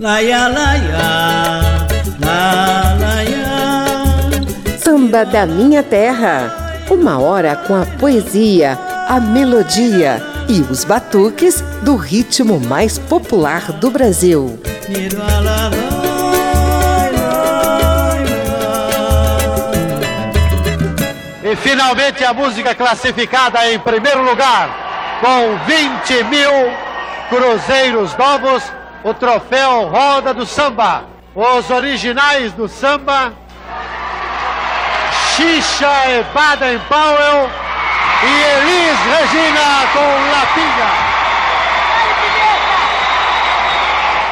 Laia, laia, la, laia. Samba da Minha Terra. Uma hora com a poesia, a melodia e os batuques do ritmo mais popular do Brasil. E finalmente a música classificada em primeiro lugar, com 20 mil cruzeiros novos o troféu Roda do Samba. Os originais do samba, Xixa e Baden Powell e Elis Regina com Lapinha.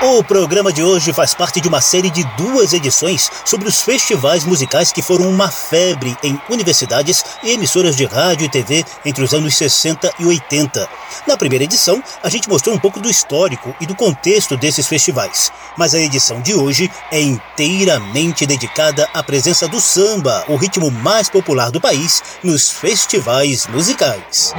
O programa de hoje faz parte de uma série de duas edições sobre os festivais musicais que foram uma febre em universidades e emissoras de rádio e TV entre os anos 60 e 80. Na primeira edição, a gente mostrou um pouco do histórico e do contexto desses festivais, mas a edição de hoje é inteiramente dedicada à presença do samba, o ritmo mais popular do país, nos festivais musicais.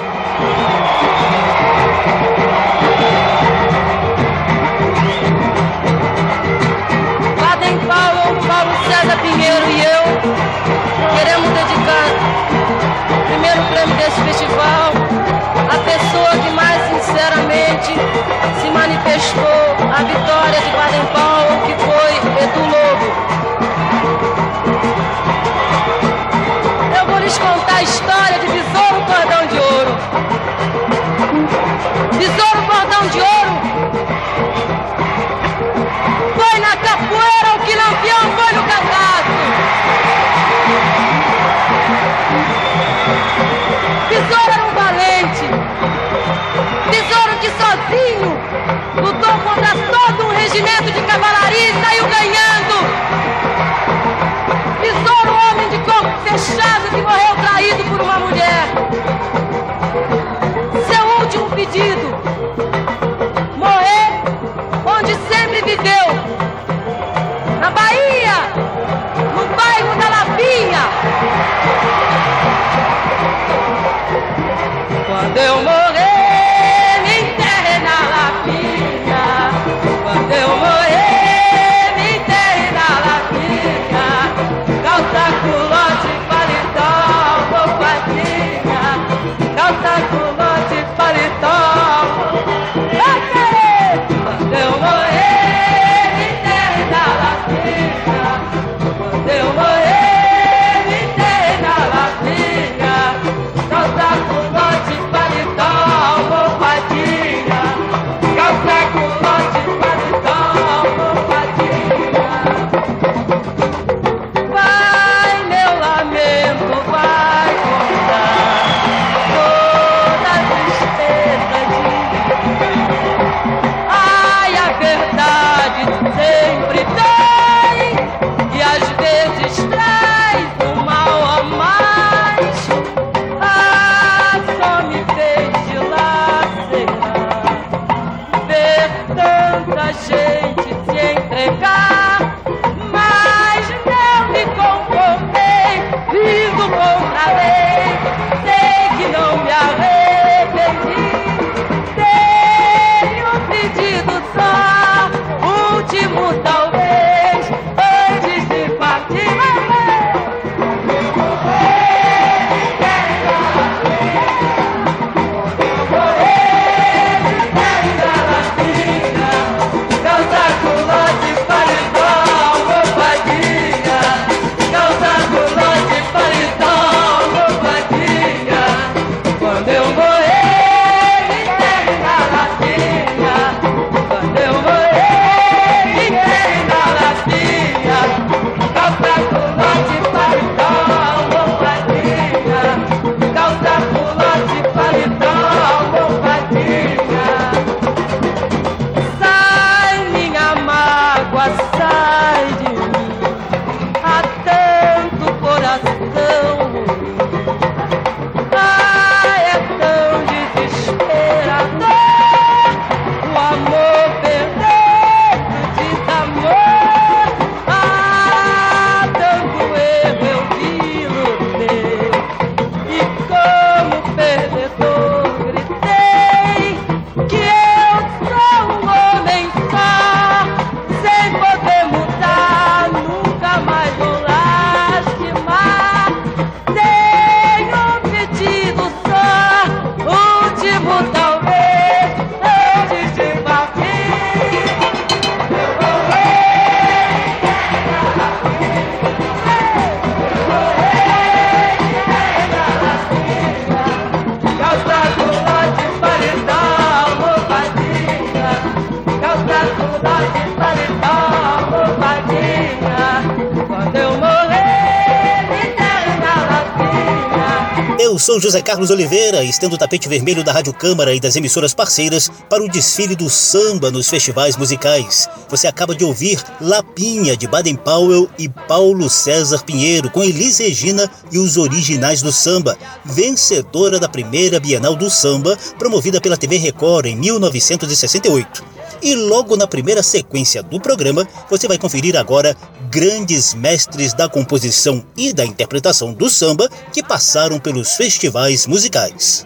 Sou José Carlos Oliveira, estendo o tapete vermelho da Rádio Câmara e das emissoras parceiras para o desfile do samba nos festivais musicais. Você acaba de ouvir Lapinha, de Baden Powell e Paulo César Pinheiro, com Elis Regina e os originais do samba, vencedora da primeira Bienal do Samba, promovida pela TV Record em 1968. E logo na primeira sequência do programa, você vai conferir agora grandes mestres da composição e da interpretação do samba que passaram pelos festivais musicais.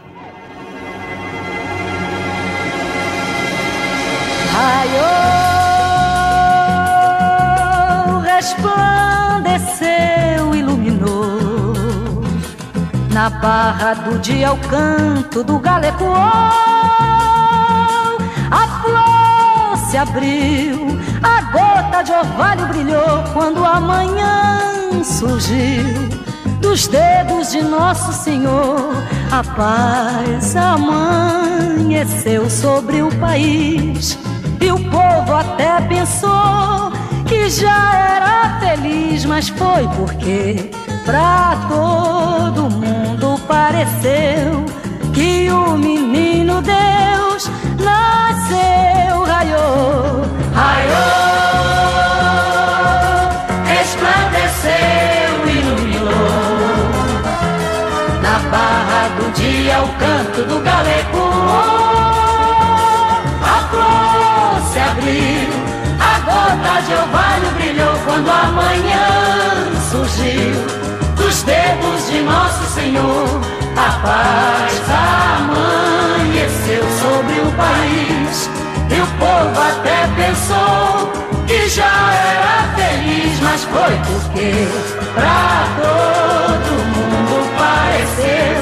Raiou, resplandeceu, iluminou. Na barra do dia o canto do galeco se abriu, a gota de orvalho brilhou quando a manhã surgiu. Dos dedos de Nosso Senhor, a paz amanheceu sobre o país. E o povo até pensou que já era feliz, mas foi porque pra todo mundo pareceu que o menino Deus nasceu, raiou, raiou, resplandeceu, iluminou. Na barra do dia o canto do galego, a flor se abriu, a gota de orvalho brilhou quando a manhã surgiu. Dos dedos de nosso Senhor a paz amanheceu sobre o país e o povo até pensou que já era feliz, mas foi porque pra todo mundo pareceu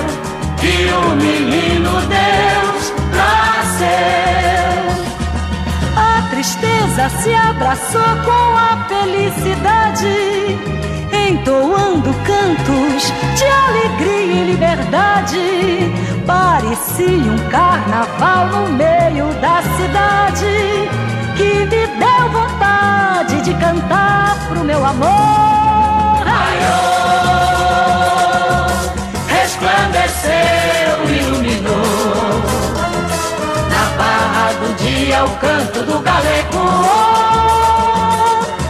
que o menino Deus nasceu. A tristeza se abraçou com a felicidade entoando cantos de alegria e liberdade. Parecia um carnaval no meio da cidade que me deu vontade de cantar pro meu amor. Raiou, resplandeceu, iluminou. Na barra do dia o canto do galego.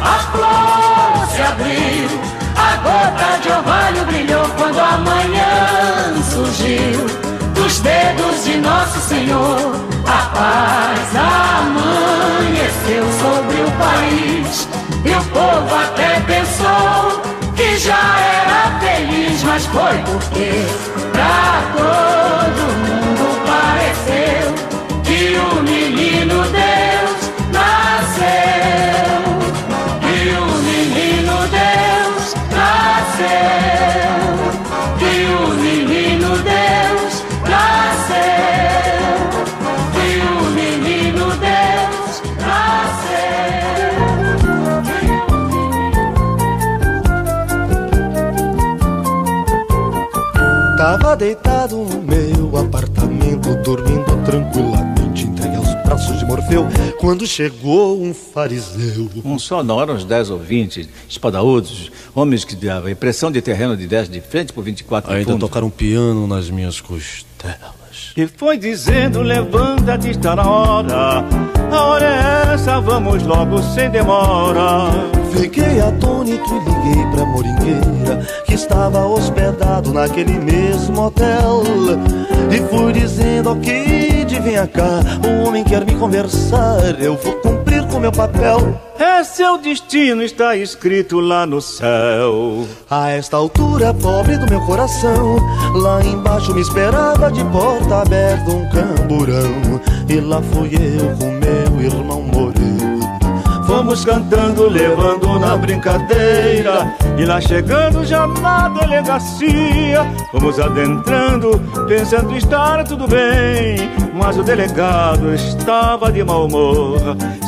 A flor se abriu gota de orvalho brilhou quando a manhã surgiu dos dedos de Nosso Senhor. A paz amanheceu sobre o país e o povo até pensou que já era feliz, mas foi porque pra todo mundo Tava deitado no meu apartamento, dormindo tranquilamente, entregue aos braços de Morfeu, quando chegou um fariseu. Um só não, eram uns dez ou vinte, espadaúdos, homens que davam impressão de terreno de 10 de frente por 24 Ainda fundos. tocaram piano nas minhas costelas. E foi dizendo, levanta-te, está na hora. A hora é essa, vamos logo sem demora. Fiquei atônito e liguei pra moringueira Que estava hospedado naquele mesmo hotel. E fui dizendo, ok, de venha cá O homem quer me conversar, eu vou cumprir com meu papel. É seu destino, está escrito lá no céu. A esta altura, pobre do meu coração Lá embaixo me esperava de porta aberta um camburão. E lá fui eu com meu irmão Moreira Fomos cantando, levando na brincadeira. E lá chegando já na delegacia. Fomos adentrando, pensando estar tudo bem. Mas o delegado estava de mau humor.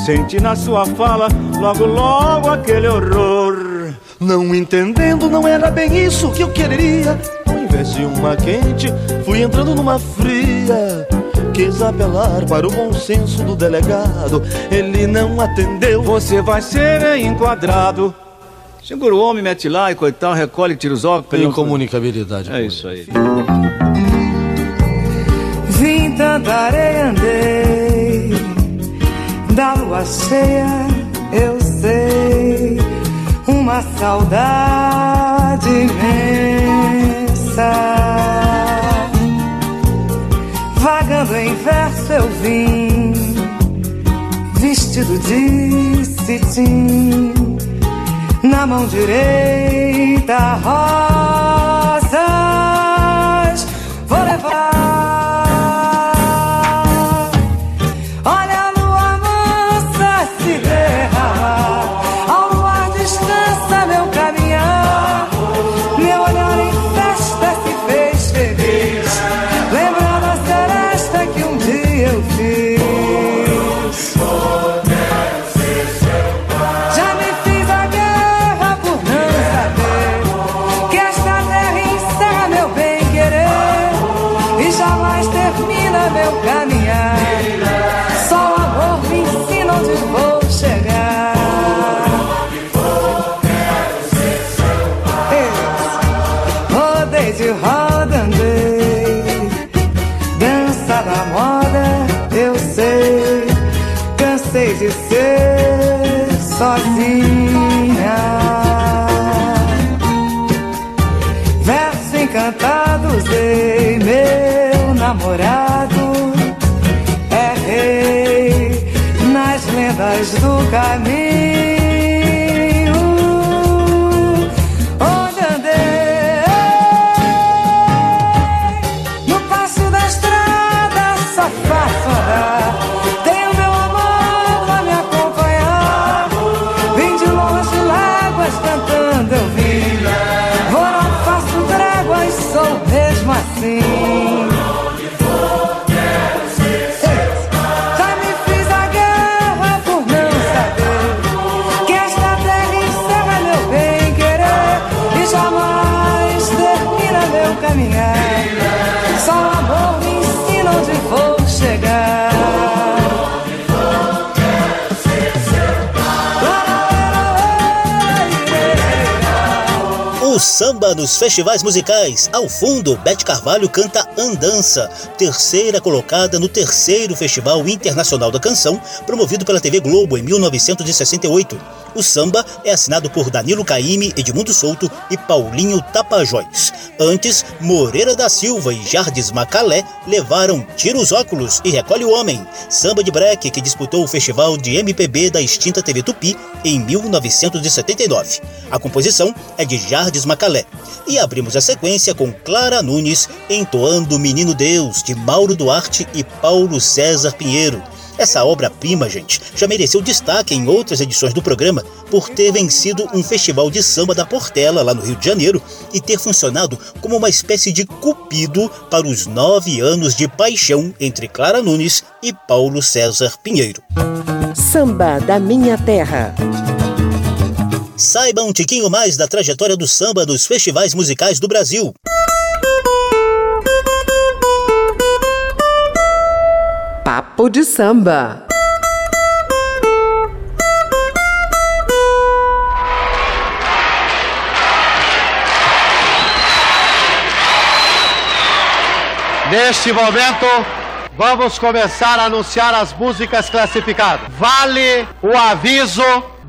Senti na sua fala logo, logo aquele horror. Não entendendo, não era bem isso que eu queria. Ao invés de uma quente, fui entrando numa fria. Quis apelar para o bom senso do delegado, ele não atendeu. Você vai ser enquadrado. Segura o homem, mete lá e coitado, recolhe, tira os óculos. não- Incomunicabilidade. É isso aí. cantarei, andei da lua cheia, eu sei uma saudade imensa. Eu vim, vestido de cetim, na mão direita rosas. Samba nos festivais musicais. Ao fundo, Bete Carvalho canta Andança, terceira colocada no terceiro Festival Internacional da Canção, promovido pela TV Globo em 1968. O samba é assinado por Danilo Caime, Edmundo Souto e Paulinho Tapajós. Antes, Moreira da Silva e Jardes Macalé levaram Tira os Óculos e Recolhe o Homem, samba de breque que disputou o festival de MPB da extinta TV Tupi em 1979. A composição é de Jardes Macalé. E abrimos a sequência com Clara Nunes entoando Menino Deus, de Mauro Duarte e Paulo César Pinheiro. Essa obra-prima, gente, já mereceu destaque em outras edições do programa por ter vencido um festival de samba da Portela, lá no Rio de Janeiro, e ter funcionado como uma espécie de cupido para os nove anos de paixão entre Clara Nunes e Paulo César Pinheiro. Samba da Minha Terra. Saiba um tiquinho mais da trajetória do samba dos festivais musicais do Brasil. Papo de Samba. Neste momento, vamos começar a anunciar as músicas classificadas. Vale o aviso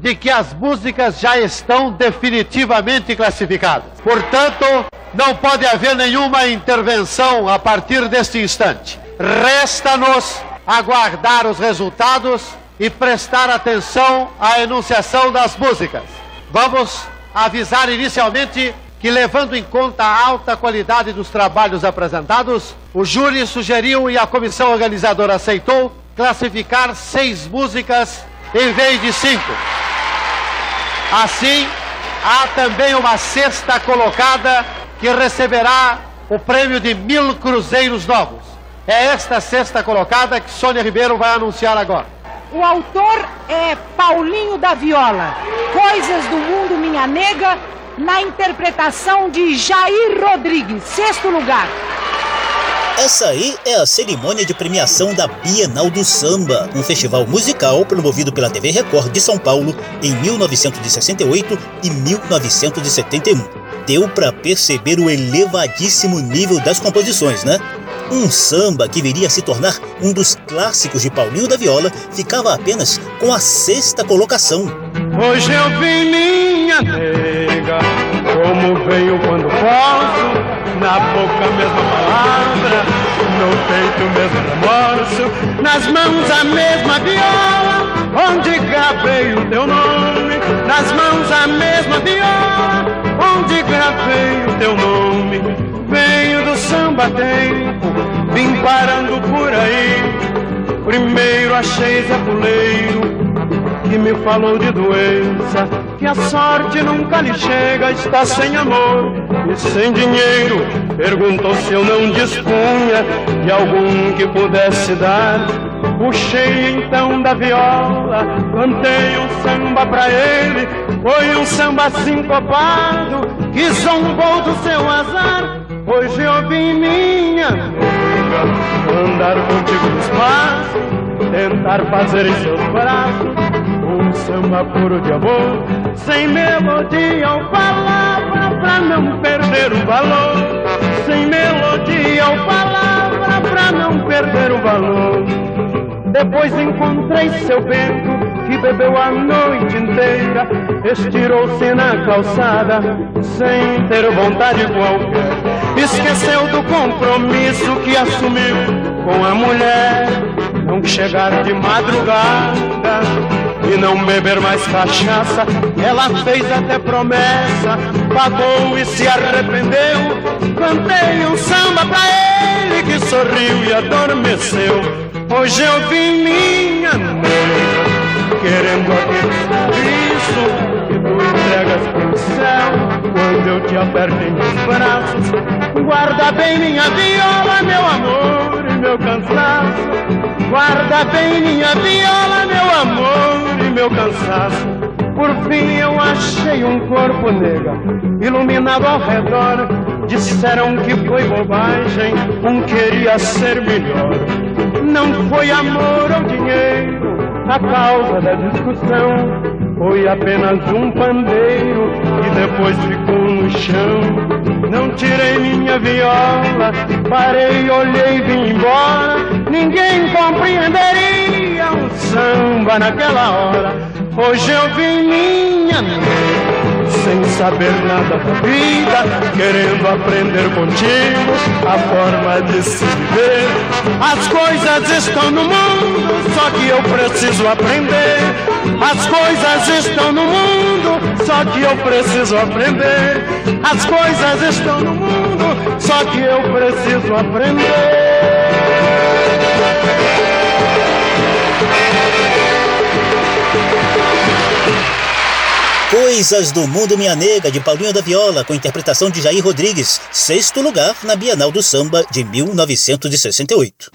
de que as músicas já estão definitivamente classificadas. Portanto, não pode haver nenhuma intervenção a partir deste instante. Resta-nos aguardar os resultados e prestar atenção à enunciação das músicas. Vamos avisar inicialmente que, levando em conta a alta qualidade dos trabalhos apresentados, o júri sugeriu e a comissão organizadora aceitou classificar seis músicas em vez de cinco. Assim, há também uma sexta colocada que receberá o prêmio de mil cruzeiros novos. É esta sexta colocada que Sônia Ribeiro vai anunciar agora. O autor é Paulinho da Viola. Coisas do Mundo Minha Nega, na interpretação de Jair Rodrigues, sexto lugar. Essa aí é a cerimônia de premiação da Bienal do Samba, um festival musical promovido pela TV Record de São Paulo em 1968 e 1971. Deu para perceber o elevadíssimo nível das composições, né? Um samba que viria a se tornar um dos clássicos de Paulinho da Viola ficava apenas com a sexta colocação. Hoje eu vi minha nega, como venho quando posso, na boca a mesma palavra, no peito o mesmo remorso, nas mãos a mesma viola, onde gravei o teu nome, nas mãos a mesma viola, onde gravei o teu nome. Venho do samba tempo, vim parando por aí. Primeiro achei Zé Puleiro, que me falou de doença, que a sorte nunca lhe chega, está sem amor e sem dinheiro. Perguntou se eu não dispunha de algum que pudesse dar. Puxei então da viola, cantei um samba pra ele. Foi um samba sincopado que zombou do seu azar. Hoje eu vi minha amiga andar contigo no espaço, tentar fazer em seus braços um samba puro de amor, sem melodia ou palavra pra não perder o valor, sem melodia ou palavra pra não perder o valor. Depois encontrei seu vento que bebeu a noite inteira, estirou-se na calçada sem ter vontade qualquer. Esqueceu do compromisso que assumiu com a mulher, não chegar de madrugada e não beber mais cachaça. Ela fez até promessa, pagou e se arrependeu. Cantei um samba pra ele que sorriu e adormeceu. Hoje eu vi minha nega querendo aquele sorriso entregas pro céu quando eu te aperto em meus braços. Guarda bem minha viola, meu amor e meu cansaço. Guarda bem minha viola, meu amor e meu cansaço. Por fim eu achei um corpo nega, iluminado ao redor. Disseram que foi bobagem, um queria ser melhor. Não foi amor ou dinheiro a causa da discussão. Foi apenas um pandeiro que depois ficou no chão. Não tirei minha viola, parei, olhei e vim embora. Ninguém compreenderia um samba naquela hora. Hoje eu vi minha nega, sem saber nada da vida, querendo aprender contigo a forma de se viver. As coisas estão no mundo, só que eu preciso aprender. As coisas estão no mundo, só que eu preciso aprender. As coisas estão no mundo, só que eu preciso aprender. Coisas do Mundo Minha Nega, de Paulinho da Viola, com interpretação de Jair Rodrigues, sexto lugar na Bienal do Samba de 1968.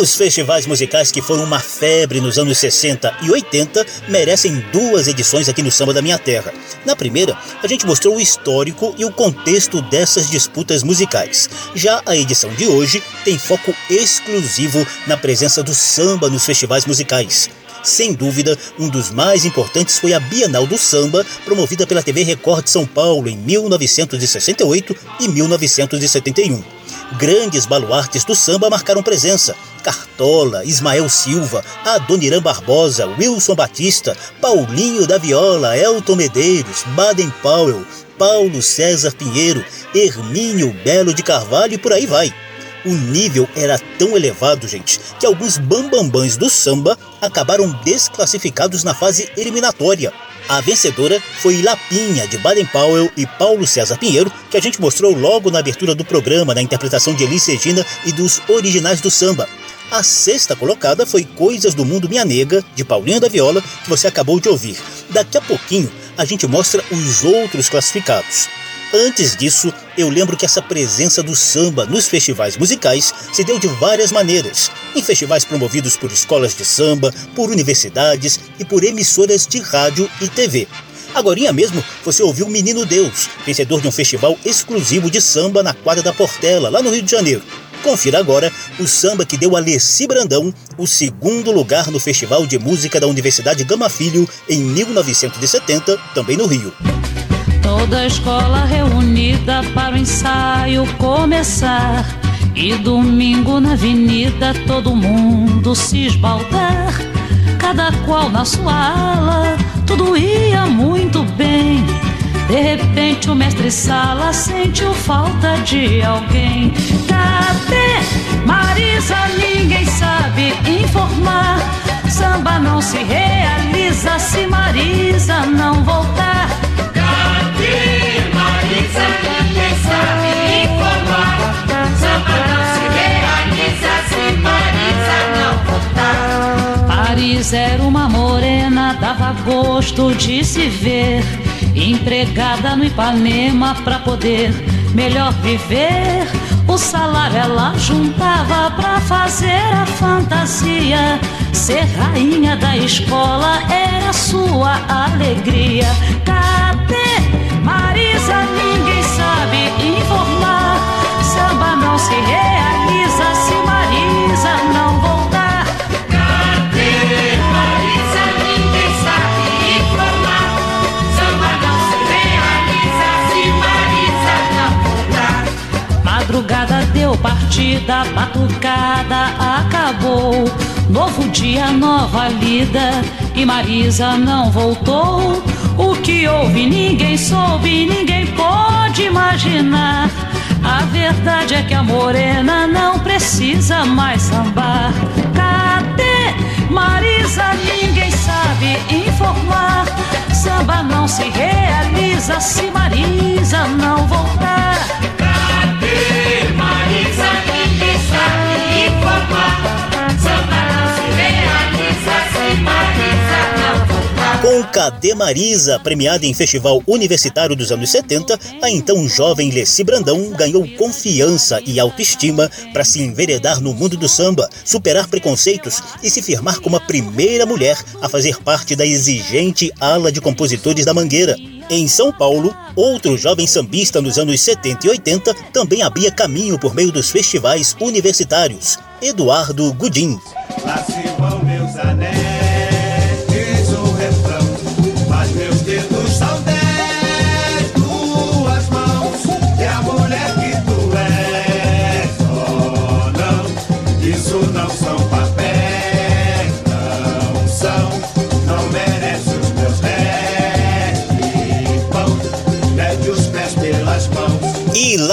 Os festivais musicais que foram uma febre nos anos 60 e 80 merecem duas edições aqui no Samba da Minha Terra. Na primeira, a gente mostrou o histórico e o contexto dessas disputas musicais. Já a edição de hoje tem foco exclusivo na presença do samba nos festivais musicais. Sem dúvida, um dos mais importantes foi a Bienal do Samba, promovida pela TV Record de São Paulo em 1968 e 1971. Grandes baluartes do samba marcaram presença. Cartola, Ismael Silva, Adoniran Barbosa, Wilson Batista, Paulinho da Viola, Elton Medeiros, Baden Powell, Paulo César Pinheiro, Hermínio Belo de Carvalho e por aí vai. O nível era tão elevado, gente, que alguns bambambãs do samba acabaram desclassificados na fase eliminatória. A vencedora foi Lapinha, de Baden Powell e Paulo César Pinheiro, que a gente mostrou logo na abertura do programa, na interpretação de Elis Regina e dos originais do samba. A sexta colocada foi Coisas do Mundo Minha Nega, de Paulinho da Viola, que você acabou de ouvir. Daqui a pouquinho a gente mostra os outros classificados. Antes disso, eu lembro que essa presença do samba nos festivais musicais se deu de várias maneiras. Em festivais promovidos por escolas de samba, por universidades e por emissoras de rádio e TV. Agorinha mesmo, você ouviu Menino Deus, vencedor de um festival exclusivo de samba na quadra da Portela, lá no Rio de Janeiro. Confira agora o samba que deu a Leci Brandão o segundo lugar no Festival de Música da Universidade Gama Filho em 1970, também no Rio. Toda a escola reunida para o ensaio começar. E domingo na avenida todo mundo se esbaldar. Cada qual na sua ala, tudo ia muito bem. De repente o mestre sala sentiu falta de alguém. Cadê Marisa? Ninguém sabe informar. Samba não se realiza se Marisa não voltar. Não se se não. Marisa era uma morena, dava gosto de se ver empregada no Ipanema pra poder melhor viver. O salário ela juntava pra fazer a fantasia. Ser rainha da escola era sua alegria. Partida, batucada acabou. Novo dia, nova lida e Marisa não voltou. O que houve ninguém soube, ninguém pode imaginar. A verdade é que a morena não precisa mais sambar. Cadê Marisa? Ninguém sabe informar. Samba não se realiza se Marisa não voltar. Com Cadê Marisa, premiada em Festival Universitário dos anos 70, a então jovem Leci Brandão ganhou confiança e autoestima para se enveredar no mundo do samba, superar preconceitos e se firmar como a primeira mulher a fazer parte da exigente ala de compositores da Mangueira. Em São Paulo, outro jovem sambista nos anos 70 e 80 também abria caminho por meio dos festivais universitários, Eduardo Gudim.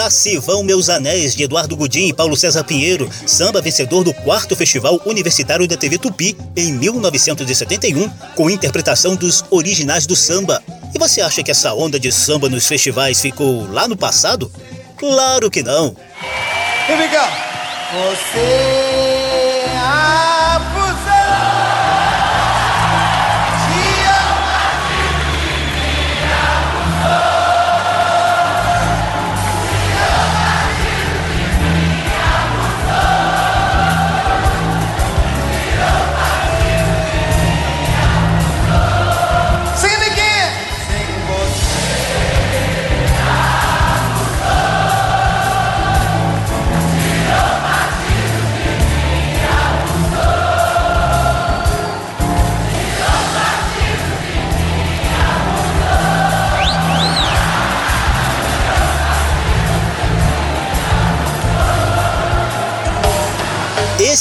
Lá se vão meus anéis de Eduardo Gudim e Paulo César Pinheiro, samba vencedor do quarto Festival Universitário da TV Tupi em 1971, com interpretação dos originais do samba. E você acha que essa onda de samba nos festivais ficou lá no passado? Claro que não. Go. Você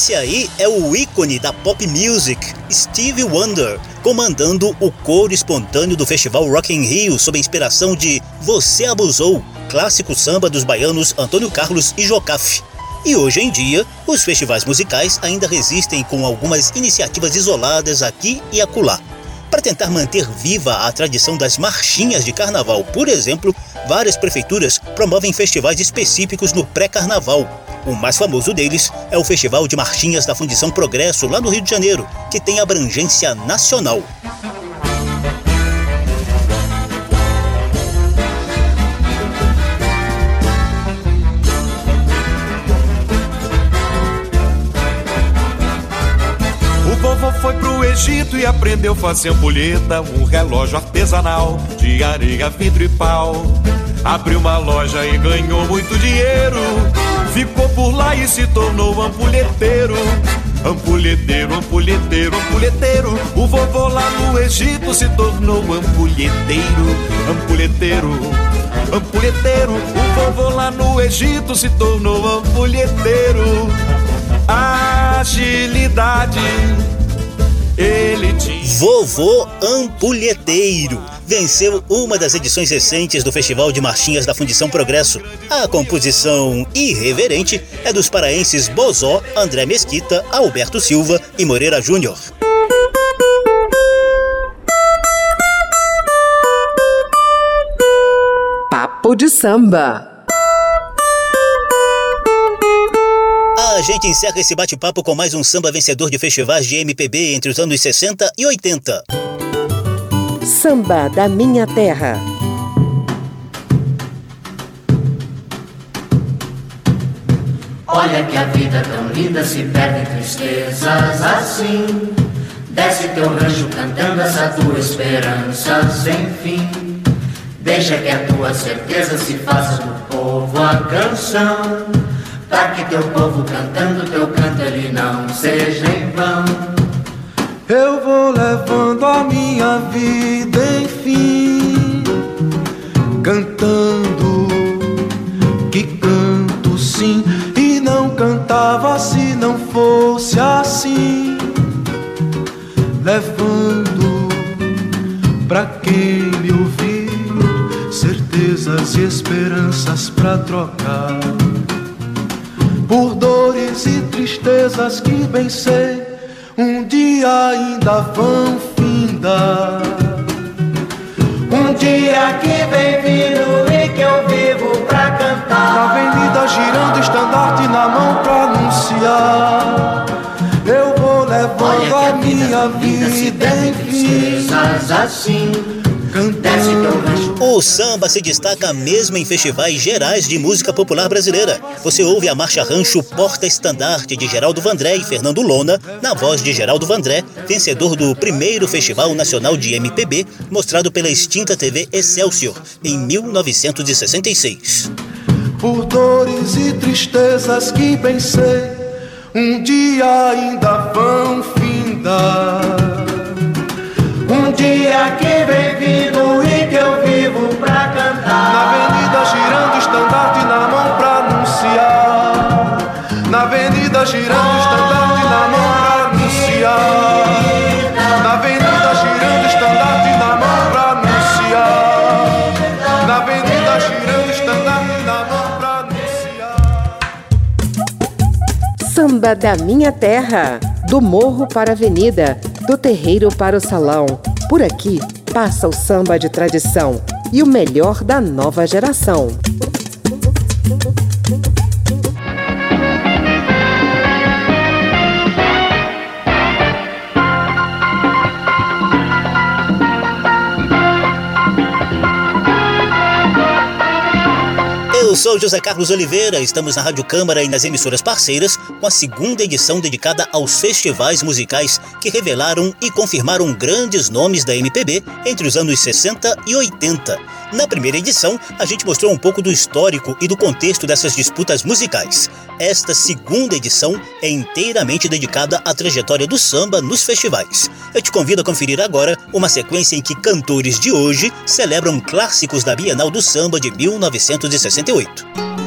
Esse aí é o ícone da pop music, Stevie Wonder, comandando o coro espontâneo do festival Rock in Rio sob a inspiração de Você Abusou, clássico samba dos baianos Antônio Carlos e Jocafe. E hoje em dia, os festivais musicais ainda resistem com algumas iniciativas isoladas aqui e acolá. Para tentar manter viva a tradição das marchinhas de carnaval, por exemplo, várias prefeituras promovem festivais específicos no pré-carnaval. O mais famoso deles é o Festival de Marchinhas da Fundição Progresso, lá no Rio de Janeiro, que tem abrangência nacional. Foi pro Egito e aprendeu a fazer ampulheta, um relógio artesanal de areia, vidro e pau. Abriu uma loja e ganhou muito dinheiro. Ficou por lá e se tornou ampulheteiro. Ampulheteiro, ampulheteiro, ampulheteiro. O vovô lá no Egito se tornou ampulheteiro. Ampulheteiro, ampulheteiro. O vovô lá no Egito se tornou ampulheteiro. Agilidade. Ele tinha. Vovô Ampulheteiro venceu uma das edições recentes do Festival de Marchinhas da Fundição Progresso. A composição irreverente é dos paraenses Bozó, André Mesquita, Alberto Silva e Moreira Júnior. Papo de samba. A gente encerra esse bate-papo com mais um samba vencedor de festivais de MPB entre os anos 60 e 80. Samba da Minha Terra. Olha que a vida é tão linda se perde em tristezas assim. Desce teu rancho cantando essa tua esperança sem fim. Deixa que a tua certeza se faça do povo a canção. Pra que teu povo cantando teu canto ele não seja em vão. Eu vou levando a minha vida, enfim, cantando, que canto sim, e não cantava se não fosse assim, levando pra quem me ouvir certezas e esperanças pra trocar, por dores e tristezas que bem sei um dia ainda vão findar. Um dia que vem vindo e que eu vivo pra cantar. Na avenida girando, estandarte na mão pra anunciar. Eu vou levando a, a minha vida, vida enfim. assim. O samba se destaca mesmo em festivais gerais de música popular brasileira. Você ouve a marcha rancho Porta Estandarte de Geraldo Vandré e Fernando Lona, na voz de Geraldo Vandré, vencedor do primeiro Festival Nacional de MPB, mostrado pela extinta TV Excelsior, em 1966. Por dores e tristezas que bem sei, um dia ainda vão findar. Dia que vem vindo e que eu vivo pra cantar. Na avenida girando, estandarte na mão pra anunciar. Na avenida girando, estandarte na mão pra anunciar. Na avenida girando, estandarte na mão pra anunciar. Na avenida girando, estandarte na mão pra anunciar. Samba da Minha Terra. Do morro para a avenida, do terreiro para o salão. Por aqui passa o samba de tradição e o melhor da nova geração. Eu sou José Carlos Oliveira, estamos na Rádio Câmara e nas emissoras parceiras com a segunda edição dedicada aos festivais musicais que revelaram e confirmaram grandes nomes da MPB entre os anos 60 e 80. Na primeira edição, a gente mostrou um pouco do histórico e do contexto dessas disputas musicais. Esta segunda edição é inteiramente dedicada à trajetória do samba nos festivais. Eu te convido a conferir agora uma sequência em que cantores de hoje celebram clássicos da Bienal do Samba de 1968.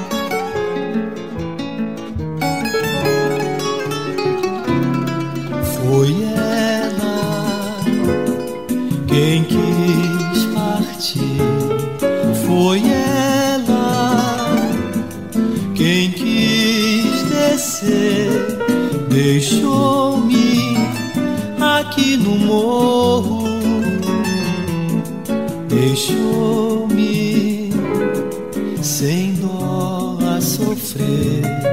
Deixou-me sem dó a sofrer.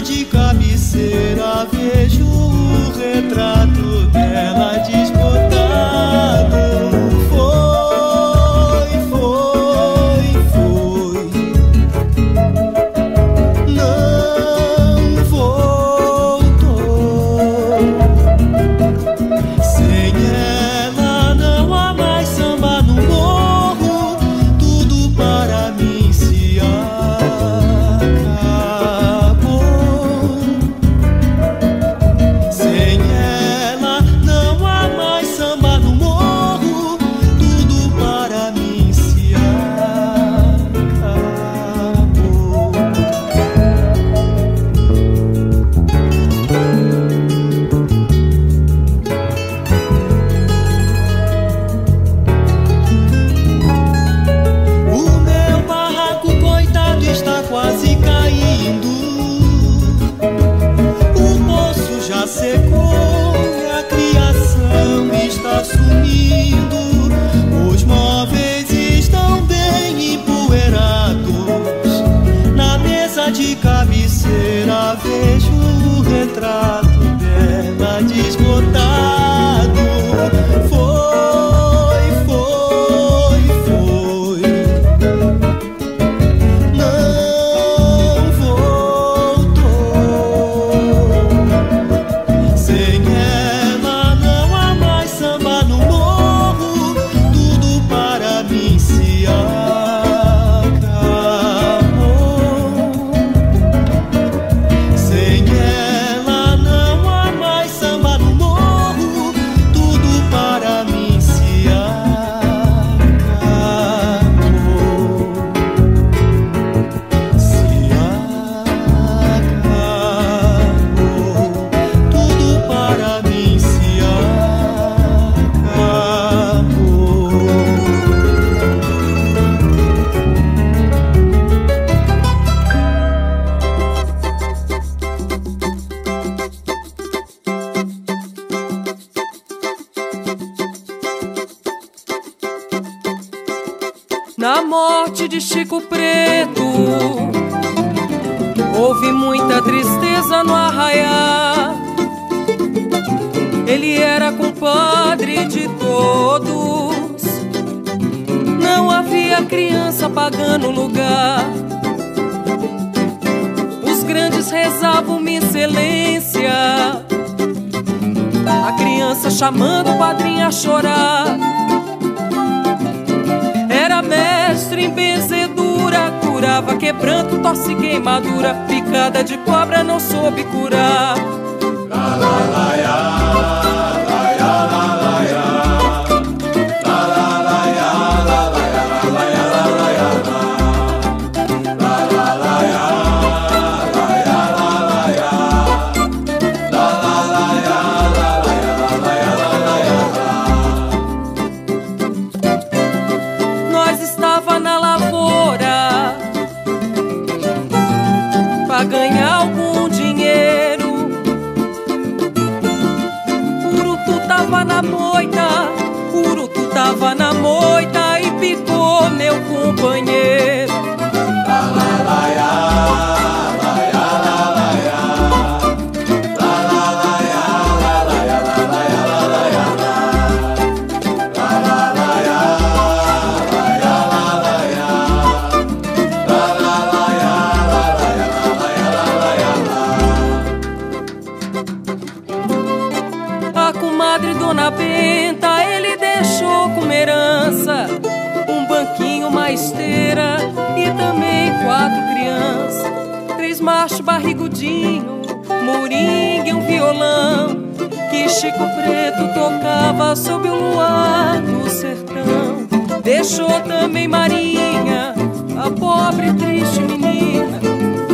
de cabeceira vejo pagando lugar. Os grandes rezavam uma excelência. A criança chamando o padrinho a chorar. Era mestre em benzedura, curava quebranto, tosse queimadura, picada de cobra não soube curar. La, la, la, moringue, um violão que Chico Preto tocava sob o luar do sertão. Deixou também Marinha, a pobre triste menina,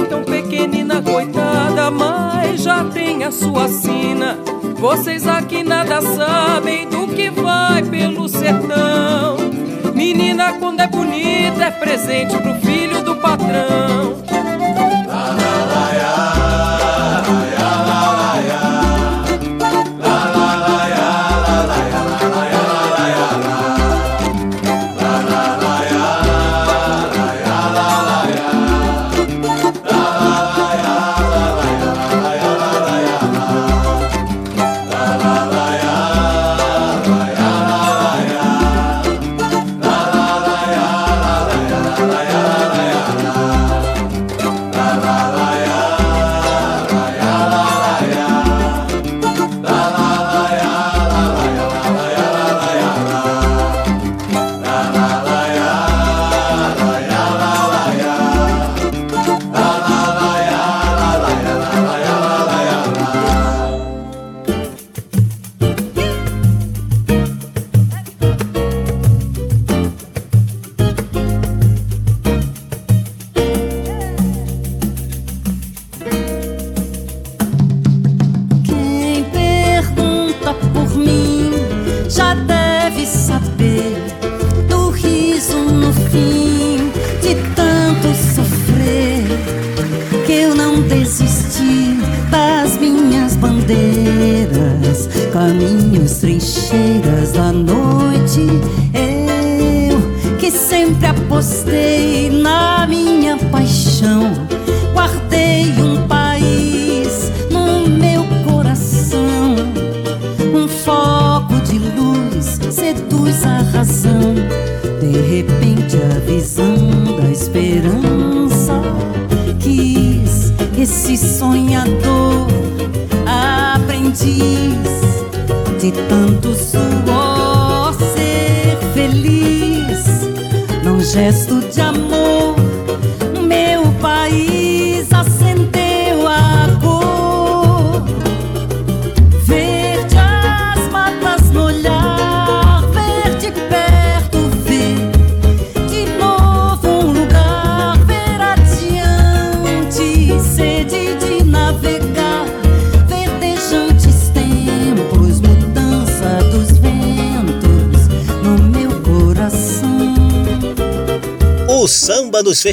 tão pequenina, coitada, mas já tem a sua sina. Vocês aqui nada sabem do que vai pelo sertão. Menina, quando é bonita, é presente pro filho do patrão.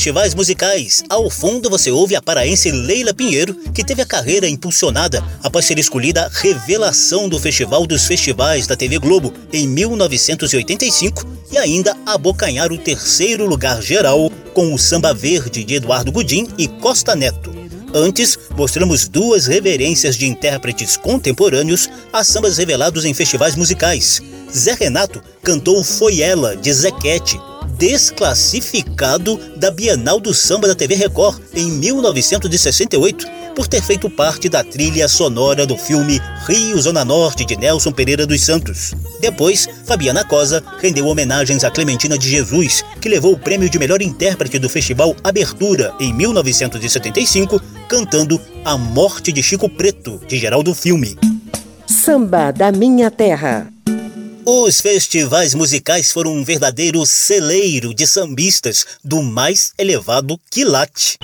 Festivais musicais. Ao fundo você ouve a paraense Leila Pinheiro, que teve a carreira impulsionada após ser escolhida revelação do Festival dos Festivais da TV Globo em 1985 e ainda abocanhar o terceiro lugar geral com o Samba Verde de Eduardo Gudim e Costa Neto. Antes, mostramos duas reverências de intérpretes contemporâneos a sambas revelados em festivais musicais. Zé Renato cantou Foi Ela, de Zequete, desclassificado da Bienal do Samba da TV Record em 1968 por ter feito parte da trilha sonora do filme Rio Zona Norte de Nelson Pereira dos Santos. Depois, Fabiana Cosa rendeu homenagens a Clementina de Jesus, que levou o prêmio de melhor intérprete do festival Abertura em 1975, cantando A Morte de Chico Preto, de Geraldo Filme. Samba da Minha Terra. Os festivais musicais foram um verdadeiro celeiro de sambistas do mais elevado quilate.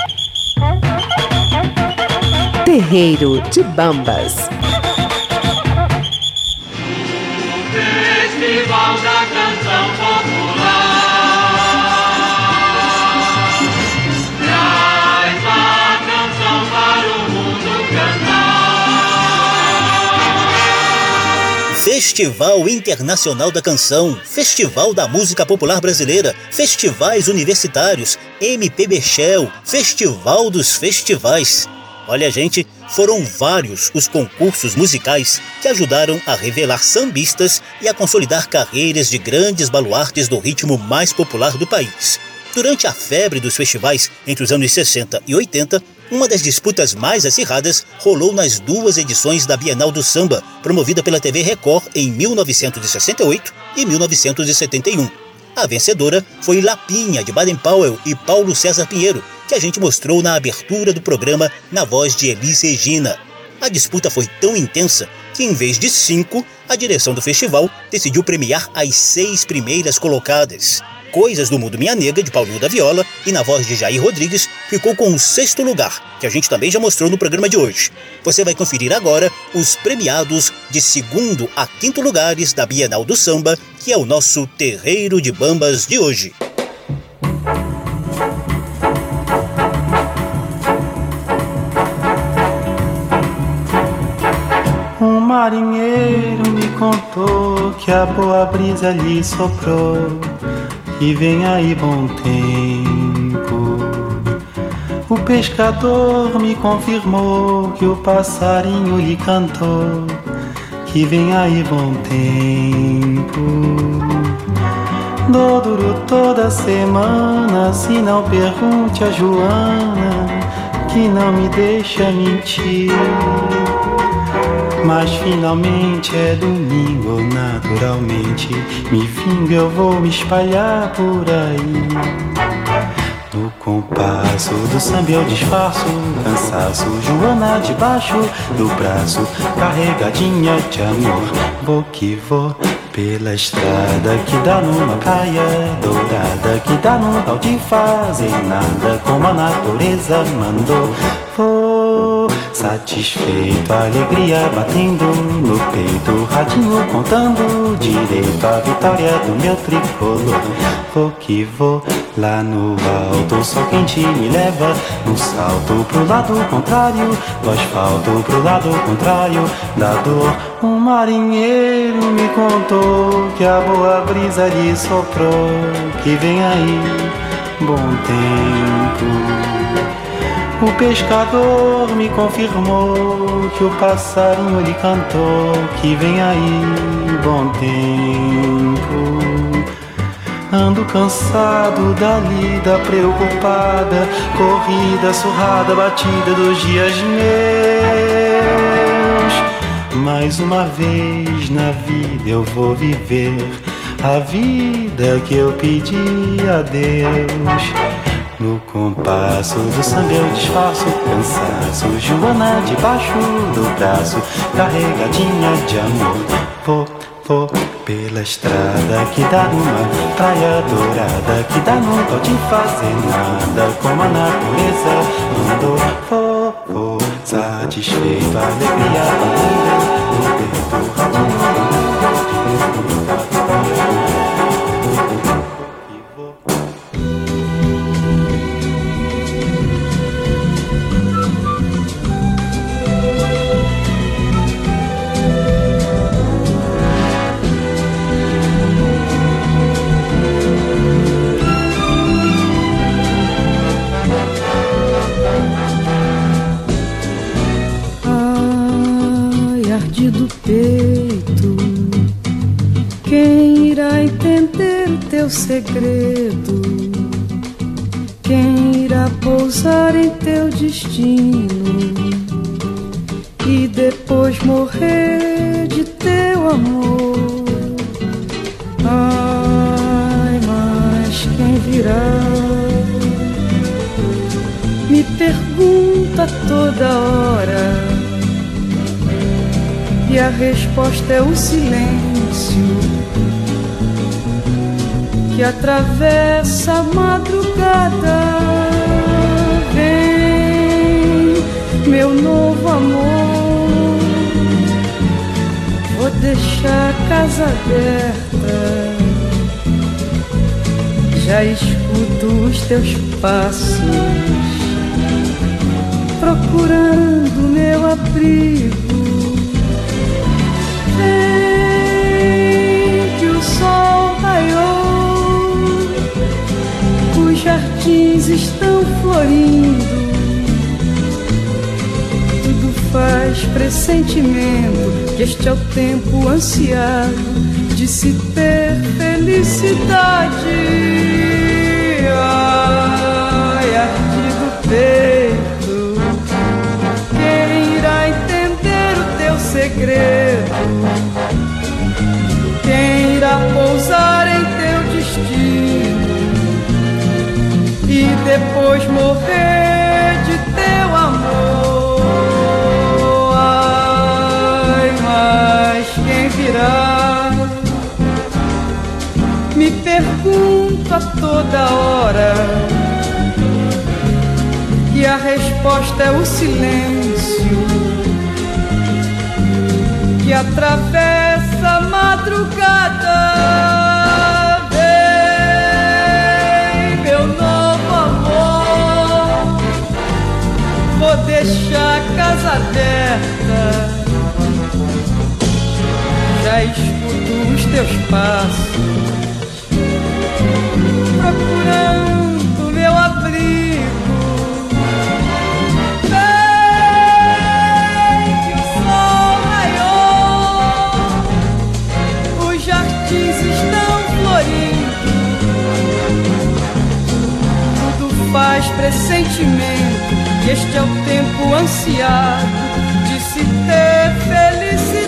Terreiro de Bambas. Festival Internacional da Canção, Festival da Música Popular Brasileira, Festivais Universitários, MPB Shell, Festival dos Festivais. Olha, gente, foram vários os concursos musicais que ajudaram a revelar sambistas e a consolidar carreiras de grandes baluartes do ritmo mais popular do país. Durante a febre dos festivais entre os anos 60 e 80, uma das disputas mais acirradas rolou nas duas edições da Bienal do Samba, promovida pela TV Record em 1968 e 1971. A vencedora foi Lapinha, de Baden Powell e Paulo César Pinheiro, que a gente mostrou na abertura do programa na voz de Elis Regina. A disputa foi tão intensa que, em vez de cinco, a direção do festival decidiu premiar as seis primeiras colocadas. Coisas do Mundo Minha Nega, de Paulinho da Viola, e na voz de Jair Rodrigues, ficou com o sexto lugar, que a gente também já mostrou no programa de hoje. Você vai conferir agora os premiados de segundo a quinto lugares da Bienal do Samba, que é o nosso Terreiro de Bambas de hoje. Um marinheiro contou que a boa brisa lhe soprou e vem aí bom tempo. O pescador me confirmou que o passarinho lhe cantou que vem aí bom tempo. Dou duro toda semana, se não pergunte a Joana, que não me deixa mentir. Mas finalmente é domingo, naturalmente. Me fingo, eu vou me espalhar por aí. No compasso do samba eu disfarço Cansaço, Joana debaixo do braço Carregadinha de amor Vou que vou pela estrada que dá numa praia dourada Que dá num tal de fazer nada Como a natureza mandou Vou satisfeito, alegria batendo no peito Radinho contando direito a vitória do meu tricolor. Vou que vou lá no alto sol quente me leva um salto pro lado contrário Do asfalto pro lado contrário da dor Um marinheiro me contou que a boa brisa lhe soprou Que vem aí bom tempo o pescador me confirmou que o passarinho lhe cantou que vem aí bom tempo. Ando cansado da lida preocupada, corrida, surrada, batida dos dias meus. Mais uma vez na vida eu vou viver a vida que eu pedi a Deus. No compasso do samba eu disfarço cansaço Joana debaixo do braço Carregadinha de amor. Vou, vou pela estrada Que dá numa praia dourada Que dá não pode fazer nada Como a natureza mandou Vou, vou satisfeito Alegria batendo peito. Quem irá entender teu segredo? Quem irá pousar em teu destino e depois morrer de teu amor? Ai, mas quem virá? Me pergunta toda hora e a resposta é o silêncio que atravessa a madrugada. Vem, meu novo amor, vou deixar a casa aberta. Já escuto os teus passos, procurando meu abrigo. Estão florindo. Tudo faz pressentimento que este é o tempo ansiado de se ter felicidade. Ai, ardido peito, quem irá entender o teu segredo? Quem irá pousar em teu destino depois morrer de teu amor? Ai, mas quem virá? Me pergunto a toda hora e a resposta é o silêncio que atravessa a madrugada. Vou deixar a casa aberta. Já escuto os teus passos, procurando meu abrigo. Vem que o sol raiou, os jardins estão florindo. Tudo faz pressentimento este é o tempo ansiado de se ter felicidade.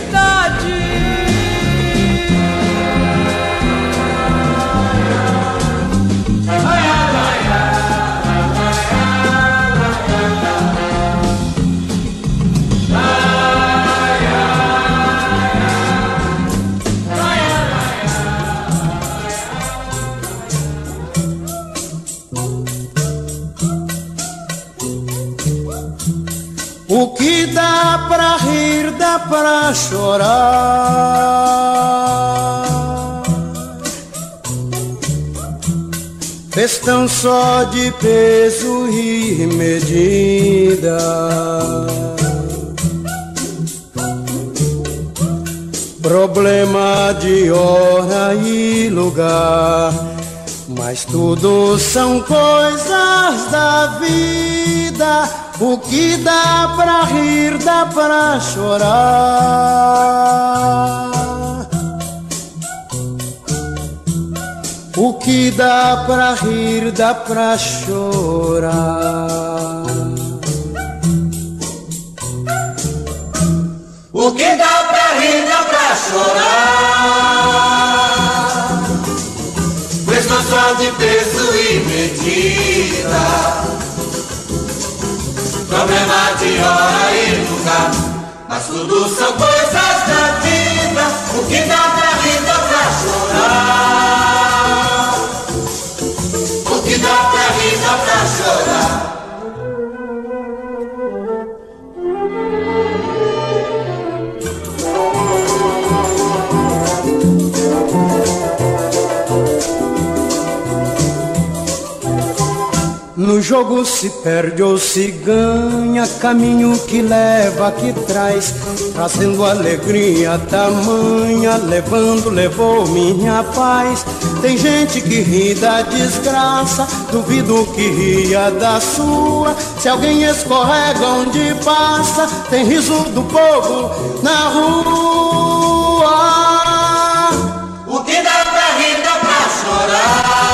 Pra chorar. Questão só de peso e medida. Problema de hora e lugar. Mas tudo são coisas da vida. O que dá pra rir, dá pra chorar. O que dá pra rir, dá pra chorar. O que dá pra rir, dá pra chorar. Questão só de peso e medida. Problema de hora e lugar. Mas tudo são coisas da vida. O que dá pra rir, dá pra chorar. O que dá Jogo se perde ou se ganha, caminho que leva, que traz, trazendo alegria tamanha, levando, levou minha paz. Tem gente que ri da desgraça, duvido que ria da sua. Se alguém escorrega onde passa, tem riso do povo na rua. O que dá pra rir, dá pra chorar.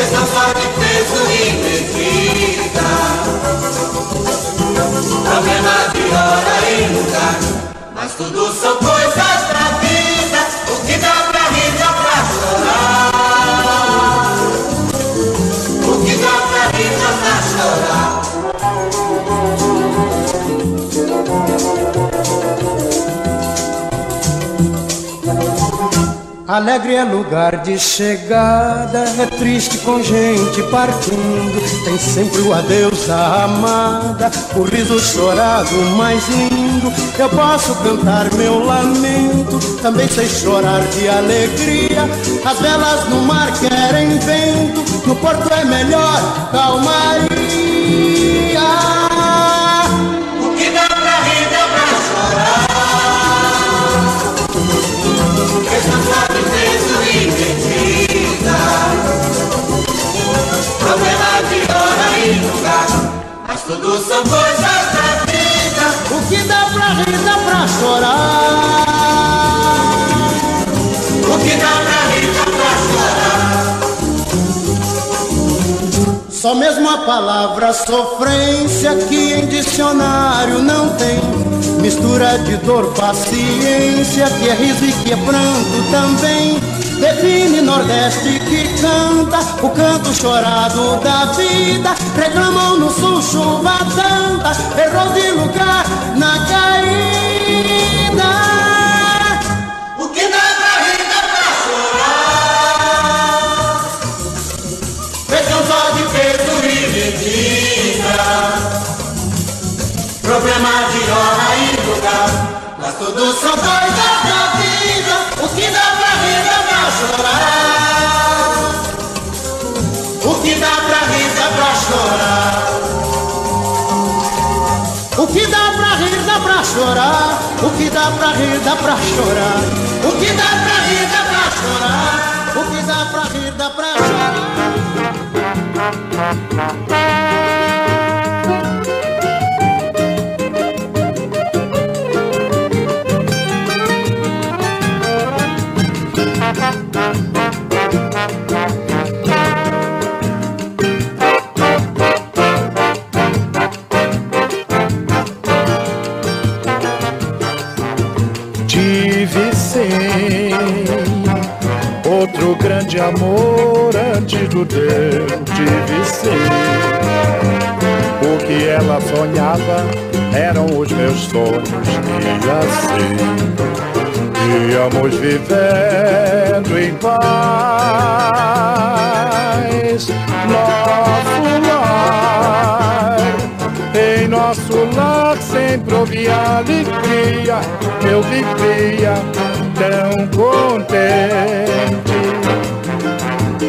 Só de peso e medida. Problema de hora e lugar. Mas tudo são coisas Alegre é lugar de chegada, é triste com gente partindo. Tem sempre o adeus da amada, o riso chorado mais lindo. Eu posso cantar meu lamento, também sei chorar de alegria. As velas no mar querem vento, no porto é melhor calmaria. Mas tudo são coisas da vida. O que dá pra rir dá pra chorar. O que dá pra rir dá pra chorar. Só mesmo a palavra sofrência que em dicionário não tem. Mistura de dor, paciência, que é riso e que é pranto também. Define Nordeste canta o canto chorado da vida. Reclamam no sul chuva tanta, errou de lugar na caída. O que dá pra dá pra chorar. Questão só de peso e medida. Problema de hora e lugar. Mas tudo são coisas da vida. O que dá pra dá pra chorar. Chorar. O que dá pra rir dá pra chorar. O que dá pra rir dá pra chorar. O que dá pra rir dá pra chorar. O que dá pra rir dá pra chorar. Amor antes do teu. Tive sim o que ela sonhava eram os meus sonhos e assim íamos vivendo em paz. Nosso lar, em nosso lar sempre houve alegria. Eu vivia tão contente,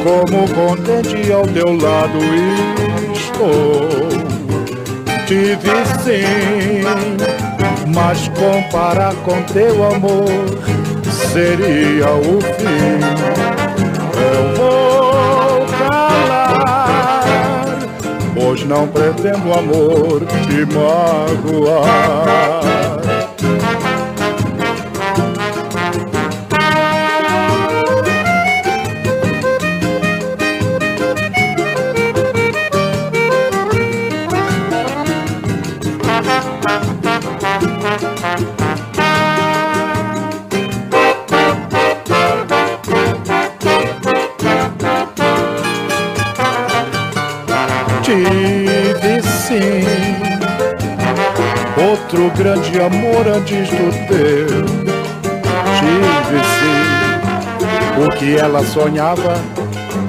como contente ao teu lado estou. Tive sim, mas comparar com teu amor seria o fim. Eu vou calar, pois não pretendo amor te magoar. Tive sim outro grande amor antes do teu. Tive sim o que ela sonhava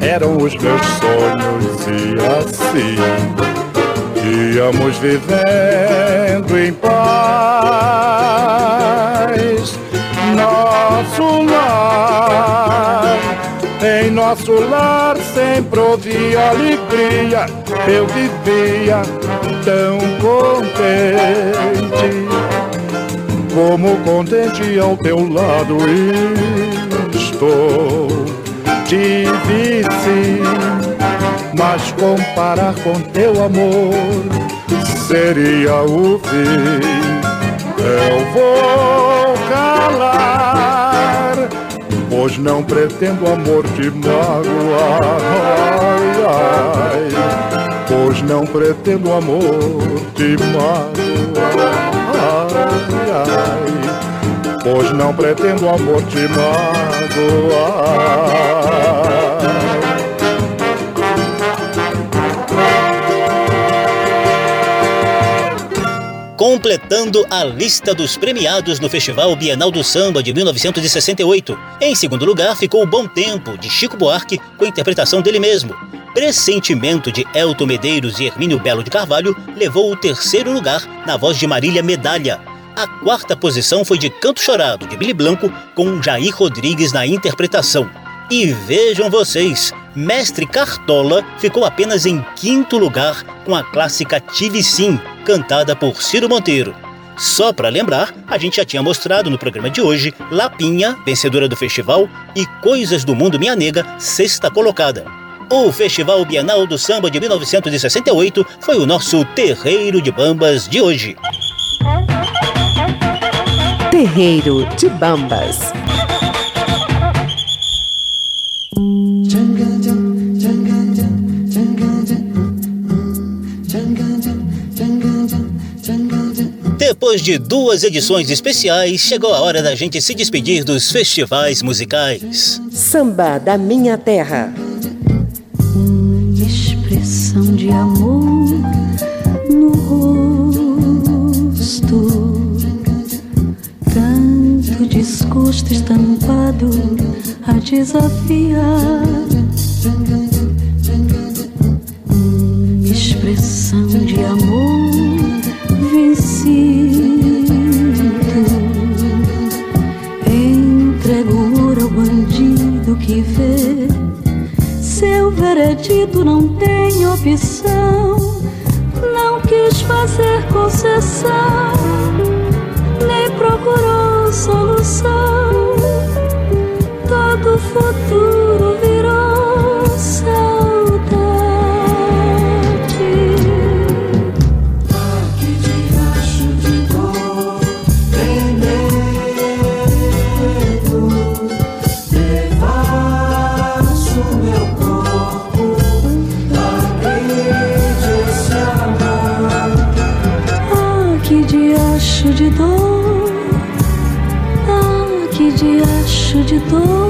eram os meus sonhos e assim íamos vivendo em paz. Nosso lar, em nosso lar sempre houve alegria. Eu vivia tão contente, como contente ao teu lado estou. Tive sim, mas comparar com teu amor seria o fim. Eu vou calar, pois não pretendo amor te magoar. Ai, ai, pois não pretendo amor te magoar. Ai, ai, pois não pretendo amor te magoar. Completando a lista dos premiados no Festival Bienal do Samba de 1968. Em segundo lugar ficou o Bom Tempo, de Chico Buarque, com a interpretação dele mesmo. Pressentimento de Elton Medeiros e Hermínio Belo de Carvalho levou o terceiro lugar na voz de Marília Medalha. A quarta posição foi de Canto Chorado, de Billy Blanco, com Jair Rodrigues na interpretação. E vejam vocês, Mestre Cartola ficou apenas em quinto lugar com a clássica Tive Sim, cantada por Ciro Monteiro. Só para lembrar, a gente já tinha mostrado no programa de hoje Lapinha, vencedora do festival, e Coisas do Mundo Minha Nega, sexta colocada. O Festival Bienal do Samba de 1968 foi o nosso Terreiro de Bambas de hoje. Terreiro de Bambas. Depois de duas edições especiais, chegou a hora da gente se despedir dos festivais musicais. Samba da Minha Terra. Expressão de amor no rosto. Tanto desgosto estampado a desafiar. Expressão de amor vencido. Entrego ouro ao bandido que vê. Seu veredito não tem opção. Não quis fazer concessão, nem procurou solução. Todo futuro de dor.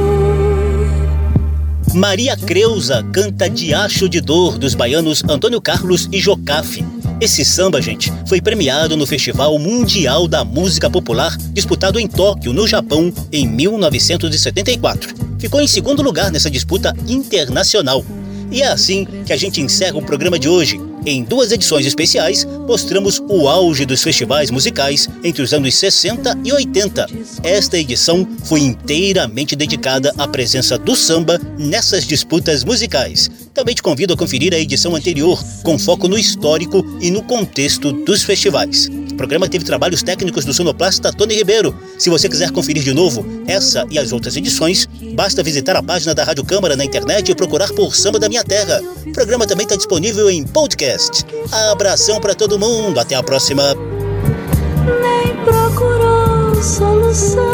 Maria Creuza canta Diacho de Dor dos baianos Antônio Carlos e Jocafe. Esse samba, gente, foi premiado no Festival Mundial da Música Popular, disputado em Tóquio, no Japão, em 1974. Ficou em segundo lugar nessa disputa internacional. E é assim que a gente encerra o programa de hoje. Em duas edições especiais, mostramos o auge dos festivais musicais entre os anos 60 e 80. Esta edição foi inteiramente dedicada à presença do samba nessas disputas musicais. Também te convido a conferir a edição anterior, com foco no histórico e no contexto dos festivais. O programa teve trabalhos técnicos do sonoplasta Tony Ribeiro. Se você quiser conferir de novo essa e as outras edições, basta visitar a página da Rádio Câmara na internet e procurar por Samba da Minha Terra. O programa também está disponível em podcast. Abração para todo mundo, até a próxima. Nem procurou solução.